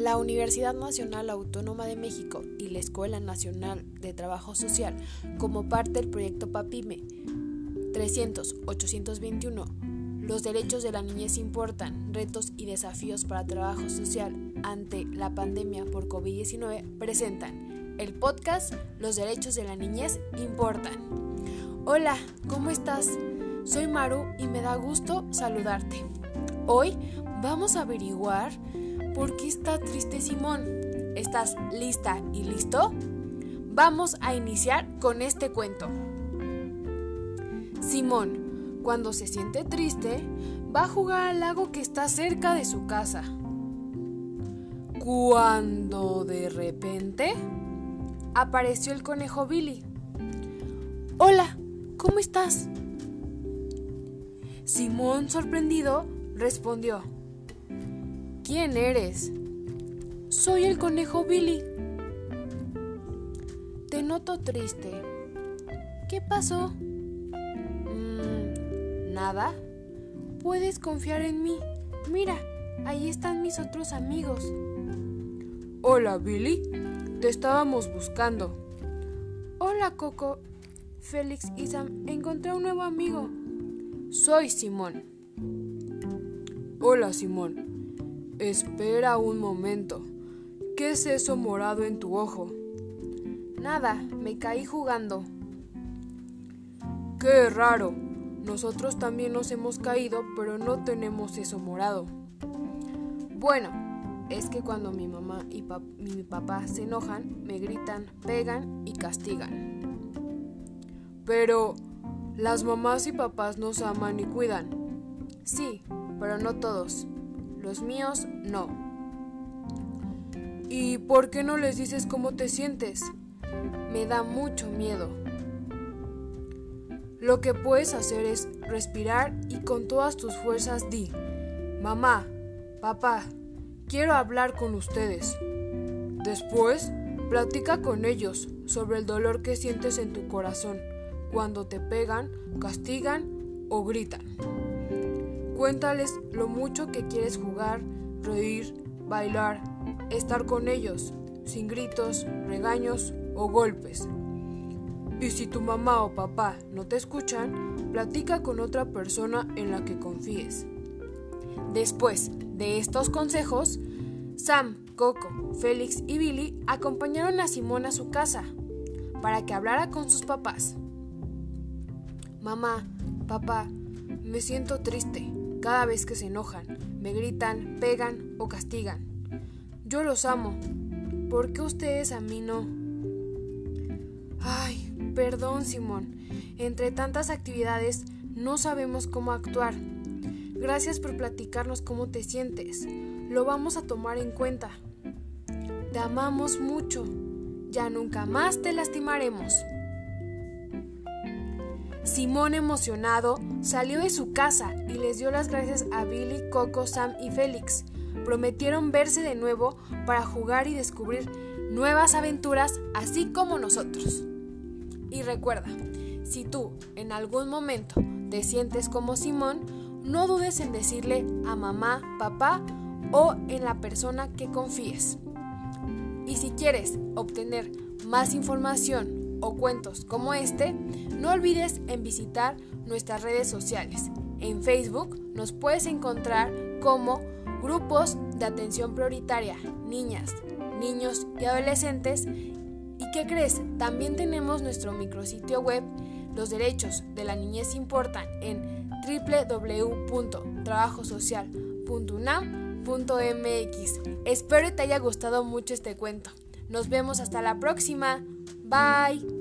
La Universidad Nacional Autónoma de México y la Escuela Nacional de Trabajo Social, como parte del proyecto PAPIME 300-821, los derechos de la niñez importan, retos y desafíos para trabajo social ante la pandemia por COVID-19 presentan el podcast Los derechos de la niñez importan. Hola, ¿cómo estás? Soy Maru y me da gusto saludarte. Hoy vamos a averiguar por qué está triste Simón. ¿Estás lista y listo? Vamos a iniciar con este cuento. Simón, cuando se siente triste, va a jugar al lago que está cerca de su casa. Cuando de repente apareció el conejo Billy. Hola, ¿cómo estás? Simón, sorprendido, respondió. ¿Quién eres? Soy el conejo Billy. Te noto triste. ¿Qué pasó? Mm, nada. Puedes confiar en mí. Mira, ahí están mis otros amigos. Hola, Billy. Te estábamos buscando. Hola, Coco. Félix y Sam, encontré un nuevo amigo. Soy Simón. Hola, Simón. Espera un momento. ¿Qué es eso morado en tu ojo? Nada, me caí jugando. Qué raro. Nosotros también nos hemos caído, pero no tenemos eso morado. Bueno, es que cuando mi mamá y mi papá se enojan, me gritan, pegan y castigan. Pero las mamás y papás nos aman y cuidan. Sí, pero no todos. Los míos no. ¿Y por qué no les dices cómo te sientes? Me da mucho miedo. Lo que puedes hacer es respirar y con todas tus fuerzas di, mamá, papá, quiero hablar con ustedes. Después, platica con ellos sobre el dolor que sientes en tu corazón cuando te pegan, castigan o gritan. Cuéntales lo mucho que quieres jugar, reír, bailar, estar con ellos, sin gritos, regaños o golpes. Y si tu mamá o papá no te escuchan, platica con otra persona en la que confíes. Después de estos consejos, Sam, Coco, Félix y Billy acompañaron a Simón a su casa para que hablara con sus papás. Mamá, papá, me siento triste cada vez que se enojan, me gritan, pegan o castigan. Yo los amo. ¿Por qué ustedes a mí no? Ay, perdón, Simón. Entre tantas actividades no sabemos cómo actuar. Gracias por platicarnos cómo te sientes. Lo vamos a tomar en cuenta. Te amamos mucho. Ya nunca más te lastimaremos. Simón emocionado salió de su casa y les dio las gracias a Billy, Coco, Sam y Félix. Prometieron verse de nuevo para jugar y descubrir nuevas aventuras así como nosotros. Y recuerda, si tú en algún momento te sientes como Simón, no dudes en decirle a mamá, papá o en la persona que confíes. Y si quieres obtener más información o cuentos como este, no olvides en visitar nuestras redes sociales. En Facebook nos puedes encontrar como Grupos de Atención Prioritaria, Niñas, Niños y Adolescentes. ¿Y qué crees? También tenemos nuestro micrositio web Los Derechos de la Niñez Importan en www.trabajosocial.unam.mx. Espero te haya gustado mucho este cuento. Nos vemos hasta la próxima. Bye.